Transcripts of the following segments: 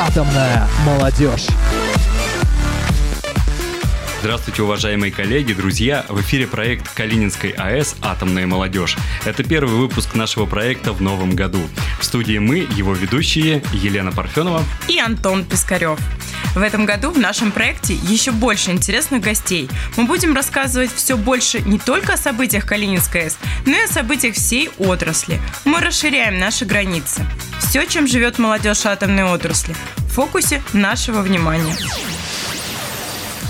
Атомная молодежь. Здравствуйте, уважаемые коллеги, друзья! В эфире проект Калининской АЭС «Атомная молодежь». Это первый выпуск нашего проекта в новом году. В студии мы, его ведущие, Елена Парфенова и Антон Пискарев. В этом году в нашем проекте еще больше интересных гостей. Мы будем рассказывать все больше не только о событиях Калининской АЭС, но и о событиях всей отрасли. Мы расширяем наши границы. Все, чем живет молодежь атомной отрасли, в фокусе нашего внимания.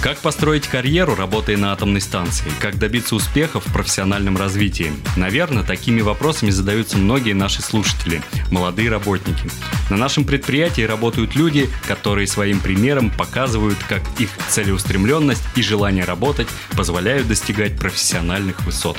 Как построить карьеру, работая на атомной станции? Как добиться успеха в профессиональном развитии? Наверное, такими вопросами задаются многие наши слушатели, молодые работники. На нашем предприятии работают люди, которые своим примером показывают, как их целеустремленность и желание работать позволяют достигать профессиональных высот.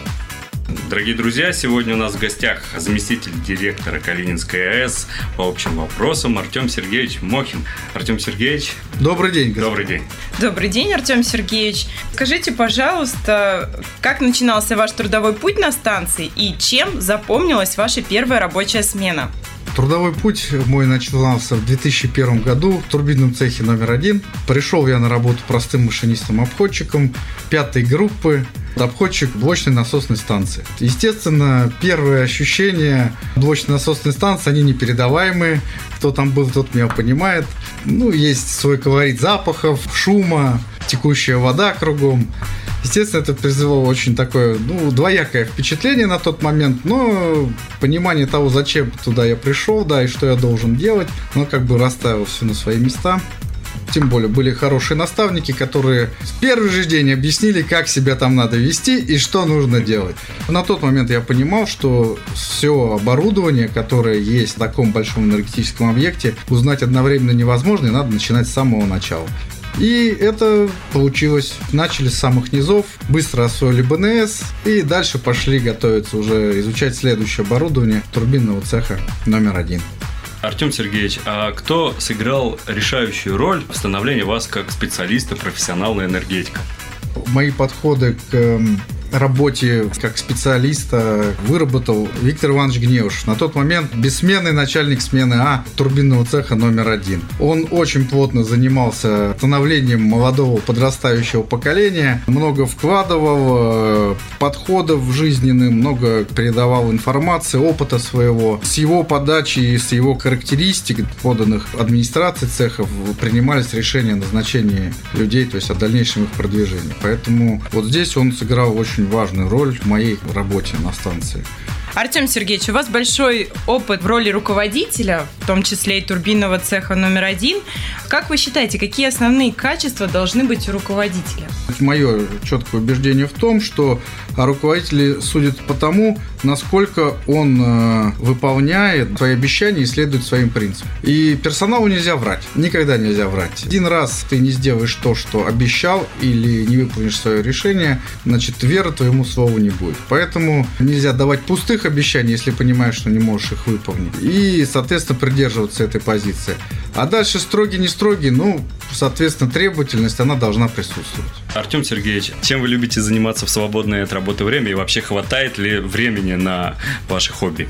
Дорогие друзья, сегодня у нас в гостях заместитель директора Калининской АЭС по общим вопросам Артем Сергеевич Мохин. Артем Сергеевич. Добрый день. Господин. Добрый день. Добрый день, Артем Сергеевич. Скажите, пожалуйста, как начинался ваш трудовой путь на станции и чем запомнилась ваша первая рабочая смена? Трудовой путь мой начинался в 2001 году в турбинном цехе номер один. Пришел я на работу простым машинистом-обходчиком пятой группы обходчик блочной насосной станции. Естественно, первые ощущения блочной насосной станции, они непередаваемые. Кто там был, тот меня понимает. Ну, есть свой колорит запахов, шума, текущая вода кругом. Естественно, это произвело очень такое, ну, двоякое впечатление на тот момент, но понимание того, зачем туда я пришел, да, и что я должен делать, ну, как бы расставил все на свои места. Тем более были хорошие наставники, которые с первый же день объяснили, как себя там надо вести и что нужно делать. На тот момент я понимал, что все оборудование, которое есть в таком большом энергетическом объекте, узнать одновременно невозможно, и надо начинать с самого начала. И это получилось. Начали с самых низов, быстро освоили БНС и дальше пошли готовиться уже изучать следующее оборудование турбинного цеха номер один. Артем Сергеевич, а кто сыграл решающую роль в становлении вас как специалиста, профессионала энергетика? Мои подходы к эм, работе как специалиста выработал Виктор Иванович Гневыш. На тот момент бессменный начальник смены А турбинного цеха номер один. Он очень плотно занимался становлением молодого подрастающего поколения, много вкладывал э, подходов жизненных, много передавал информации, опыта своего. С его подачи и с его характеристик, поданных администрации цехов, принимались решения о назначении людей, то есть о дальнейшем их продвижении. Поэтому вот здесь он сыграл очень очень важную роль в моей работе на станции. Артем Сергеевич, у вас большой опыт в роли руководителя, в том числе и турбинного цеха номер один. Как вы считаете, какие основные качества должны быть у руководителя? Мое четкое убеждение в том, что руководители судят по тому, насколько он э, выполняет свои обещания и следует своим принципам. И персоналу нельзя врать. Никогда нельзя врать. Один раз ты не сделаешь то, что обещал, или не выполнишь свое решение, значит, веры твоему слову не будет. Поэтому нельзя давать пустых любых обещаний, если понимаешь, что не можешь их выполнить. И, соответственно, придерживаться этой позиции. А дальше строгий, не строгий, ну, соответственно, требовательность, она должна присутствовать. Артем Сергеевич, чем вы любите заниматься в свободное от работы время и вообще хватает ли времени на ваши хобби?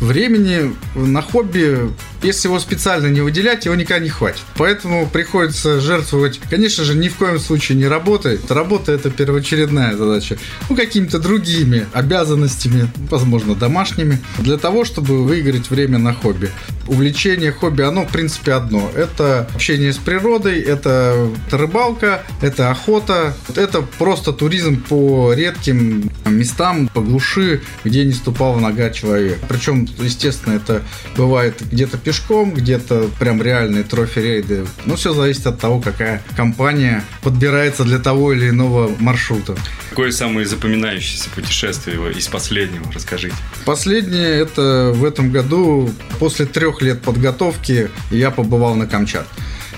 Времени на хобби если его специально не выделять, его никогда не хватит. Поэтому приходится жертвовать, конечно же, ни в коем случае не работой. Работа – это первоочередная задача. Ну, какими-то другими обязанностями, возможно, домашними, для того, чтобы выиграть время на хобби. Увлечение, хобби, оно, в принципе, одно. Это общение с природой, это рыбалка, это охота, это просто туризм по редким местам, по глуши, где не ступала нога человека. Причем, естественно, это бывает где-то пешком, где-то прям реальные трофи-рейды. Ну, все зависит от того, какая компания подбирается для того или иного маршрута. Какое самое запоминающееся путешествие из последнего? Расскажите. Последнее это в этом году, после трех лет подготовки, я побывал на Камчатке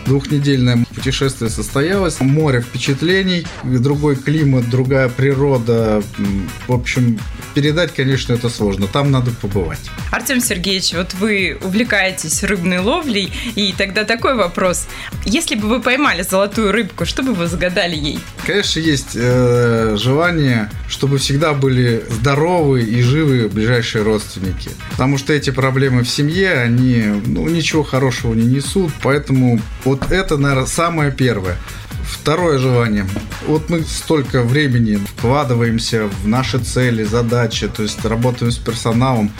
двухнедельное Путешествие состоялось, море впечатлений, другой климат, другая природа. В общем, передать, конечно, это сложно. Там надо побывать. Артем Сергеевич, вот вы увлекаетесь рыбной ловлей, и тогда такой вопрос. Если бы вы поймали золотую рыбку, что бы вы загадали ей? Конечно, есть э, желание, чтобы всегда были здоровы и живы ближайшие родственники. Потому что эти проблемы в семье, они ну, ничего хорошего не несут. Поэтому вот это, наверное, самое первое. Второе желание. Вот мы столько времени вкладываемся в наши цели, задачи, то есть работаем с персоналом,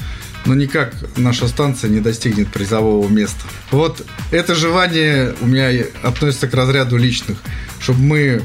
но никак наша станция не достигнет призового места. Вот это желание у меня относится к разряду личных, чтобы мы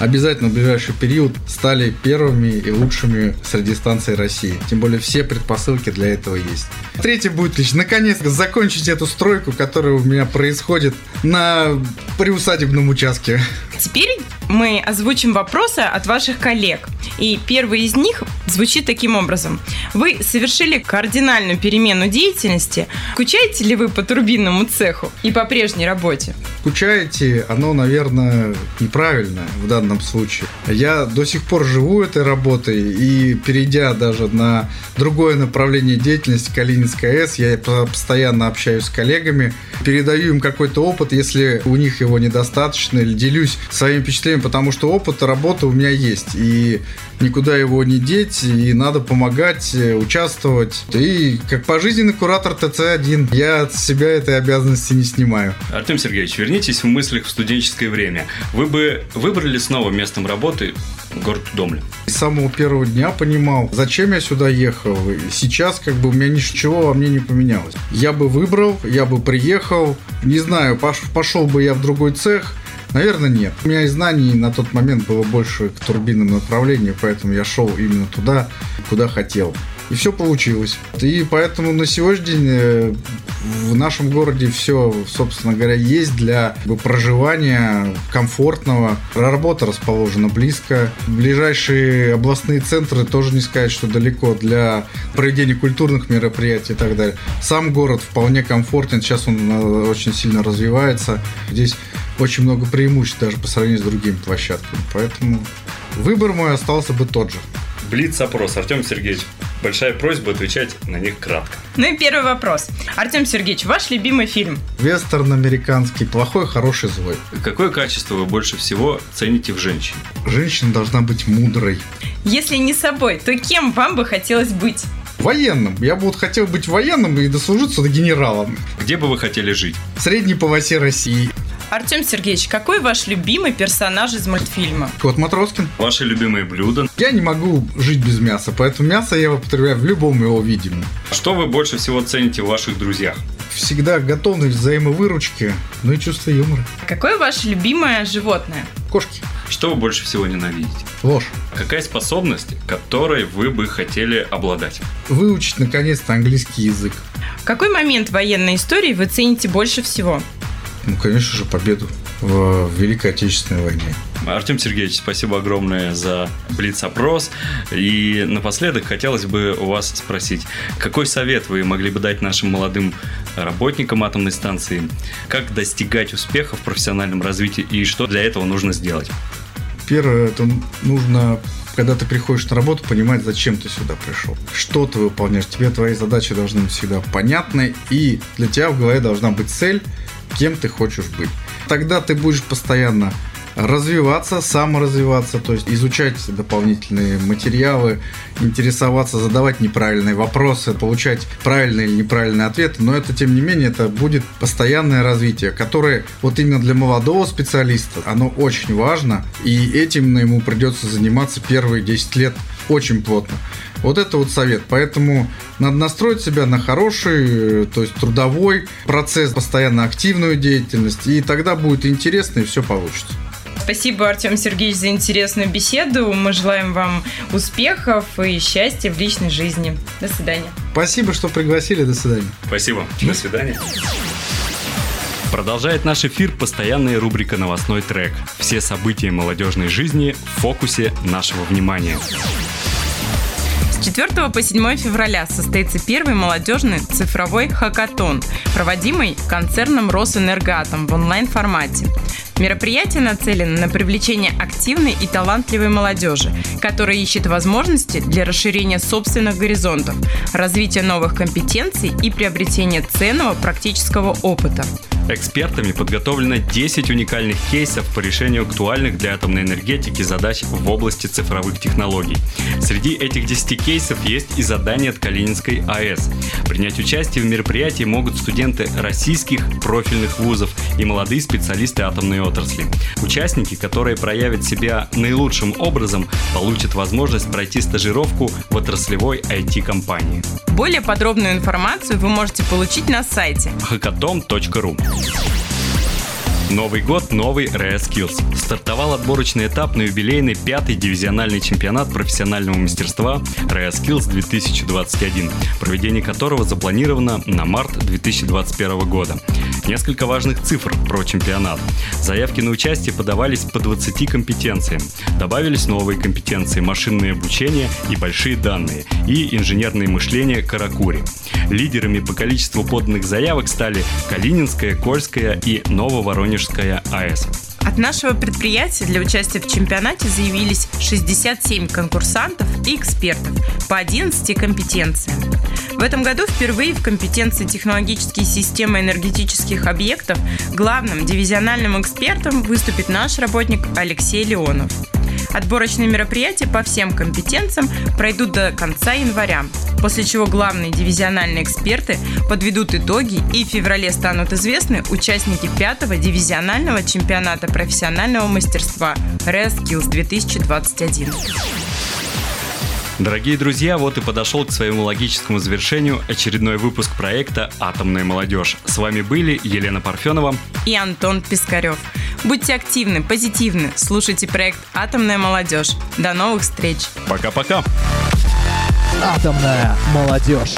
обязательно в ближайший период стали первыми и лучшими среди станций России. Тем более все предпосылки для этого есть. Третье будет лишь наконец-то закончить эту стройку, которая у меня происходит на приусадебном участке. Теперь мы озвучим вопросы от ваших коллег. И первый из них звучит таким образом. Вы совершили кардинальную перемену деятельности. Скучаете ли вы по турбинному цеху и по прежней работе? Скучаете, оно, наверное, неправильно в данном случае. Я до сих пор живу этой работой и перейдя даже на другое направление деятельности Калининская С, я постоянно общаюсь с коллегами, передаю им какой-то опыт, если у них его недостаточно, или делюсь своими впечатлениями, потому что опыт работы у меня есть. И никуда его не деть, и надо помогать, э, участвовать. И как пожизненный куратор ТЦ-1 я от себя этой обязанности не снимаю. Артем Сергеевич, вернитесь в мыслях в студенческое время. Вы бы выбрали снова местом работы город Домлин? С самого первого дня понимал, зачем я сюда ехал. И сейчас как бы у меня ничего во мне не поменялось. Я бы выбрал, я бы приехал. Не знаю, пошел бы я в другой цех, Наверное, нет. У меня и знаний на тот момент было больше к турбинному направлению, поэтому я шел именно туда, куда хотел. И все получилось. И поэтому на сегодняшний день э, в нашем городе все, собственно говоря, есть для проживания комфортного. Работа расположена близко. Ближайшие областные центры тоже не сказать, что далеко для проведения культурных мероприятий и так далее. Сам город вполне комфортен. Сейчас он э, очень сильно развивается. Здесь очень много преимуществ даже по сравнению с другими площадками. Поэтому выбор мой остался бы тот же. Блиц-опрос. Артем Сергеевич, большая просьба отвечать на них кратко. Ну и первый вопрос. Артем Сергеевич, ваш любимый фильм? Вестерн американский. Плохой, хороший, злой. Какое качество вы больше всего цените в женщине? Женщина должна быть мудрой. Если не собой, то кем вам бы хотелось быть? Военным. Я бы вот хотел быть военным и дослужиться до генералом. Где бы вы хотели жить? В средней полосе России. Артем Сергеевич, какой ваш любимый персонаж из мультфильма? Кот Матроскин. Ваши любимые блюда? Я не могу жить без мяса, поэтому мясо я употребляю в любом его виде. Что вы больше всего цените в ваших друзьях? Всегда готовность взаимовыручки, ну и чувство юмора. Какое ваше любимое животное? Кошки. Что вы больше всего ненавидите? Ложь. Какая способность, которой вы бы хотели обладать? Выучить наконец-то английский язык. Какой момент военной истории вы цените больше всего? Ну, конечно же, победу в Великой Отечественной войне. Артем Сергеевич, спасибо огромное за блиц-опрос. И напоследок хотелось бы у вас спросить, какой совет вы могли бы дать нашим молодым работникам атомной станции? Как достигать успеха в профессиональном развитии и что для этого нужно сделать? Первое, это нужно когда ты приходишь на работу, понимать, зачем ты сюда пришел. Что ты выполняешь. Тебе твои задачи должны быть всегда понятны, и для тебя в голове должна быть цель, кем ты хочешь быть. Тогда ты будешь постоянно развиваться, саморазвиваться, то есть изучать дополнительные материалы, интересоваться, задавать неправильные вопросы, получать правильные или неправильные ответы, но это, тем не менее, это будет постоянное развитие, которое вот именно для молодого специалиста, оно очень важно, и этим ему придется заниматься первые 10 лет очень плотно. Вот это вот совет. Поэтому надо настроить себя на хороший, то есть трудовой процесс, постоянно активную деятельность, и тогда будет интересно и все получится. Спасибо, Артем Сергеевич, за интересную беседу. Мы желаем вам успехов и счастья в личной жизни. До свидания. Спасибо, что пригласили. До свидания. Спасибо. До свидания. Продолжает наш эфир постоянная рубрика «Новостной трек». Все события молодежной жизни в фокусе нашего внимания. С 4 по 7 февраля состоится первый молодежный цифровой хакатон, проводимый концерном Росэнергоатом в онлайн-формате. Мероприятие нацелено на привлечение активной и талантливой молодежи, которая ищет возможности для расширения собственных горизонтов, развития новых компетенций и приобретения ценного практического опыта. Экспертами подготовлено 10 уникальных кейсов по решению актуальных для атомной энергетики задач в области цифровых технологий. Среди этих 10 кейсов есть и задания от Калининской АЭС. Принять участие в мероприятии могут студенты российских профильных вузов и молодые специалисты атомной отрасли. Участники, которые проявят себя наилучшим образом, получат возможность пройти стажировку в отраслевой IT-компании. Более подробную информацию вы можете получить на сайте hackathon.ru Новый год, новый Skills. Стартовал отборочный этап на юбилейный пятый дивизиональный чемпионат профессионального мастерства Skills 2021, проведение которого запланировано на март 2021 года. Несколько важных цифр про чемпионат. Заявки на участие подавались по 20 компетенциям. Добавились новые компетенции машинное обучение и большие данные, и инженерное мышление Каракури. Лидерами по количеству поданных заявок стали Калининская, Кольская и Нововоронежская АЭС. От нашего предприятия для участия в чемпионате заявились 67 конкурсантов и экспертов по 11 компетенциям. В этом году впервые в компетенции технологические системы энергетических объектов главным дивизиональным экспертом выступит наш работник Алексей Леонов. Отборочные мероприятия по всем компетенциям пройдут до конца января, после чего главные дивизиональные эксперты подведут итоги и в феврале станут известны участники пятого дивизионального чемпионата профессионального мастерства RESKills 2021. Дорогие друзья, вот и подошел к своему логическому завершению очередной выпуск проекта «Атомная молодежь». С вами были Елена Парфенова и Антон Пискарев. Будьте активны, позитивны, слушайте проект «Атомная молодежь». До новых встреч! Пока-пока! Атомная молодежь.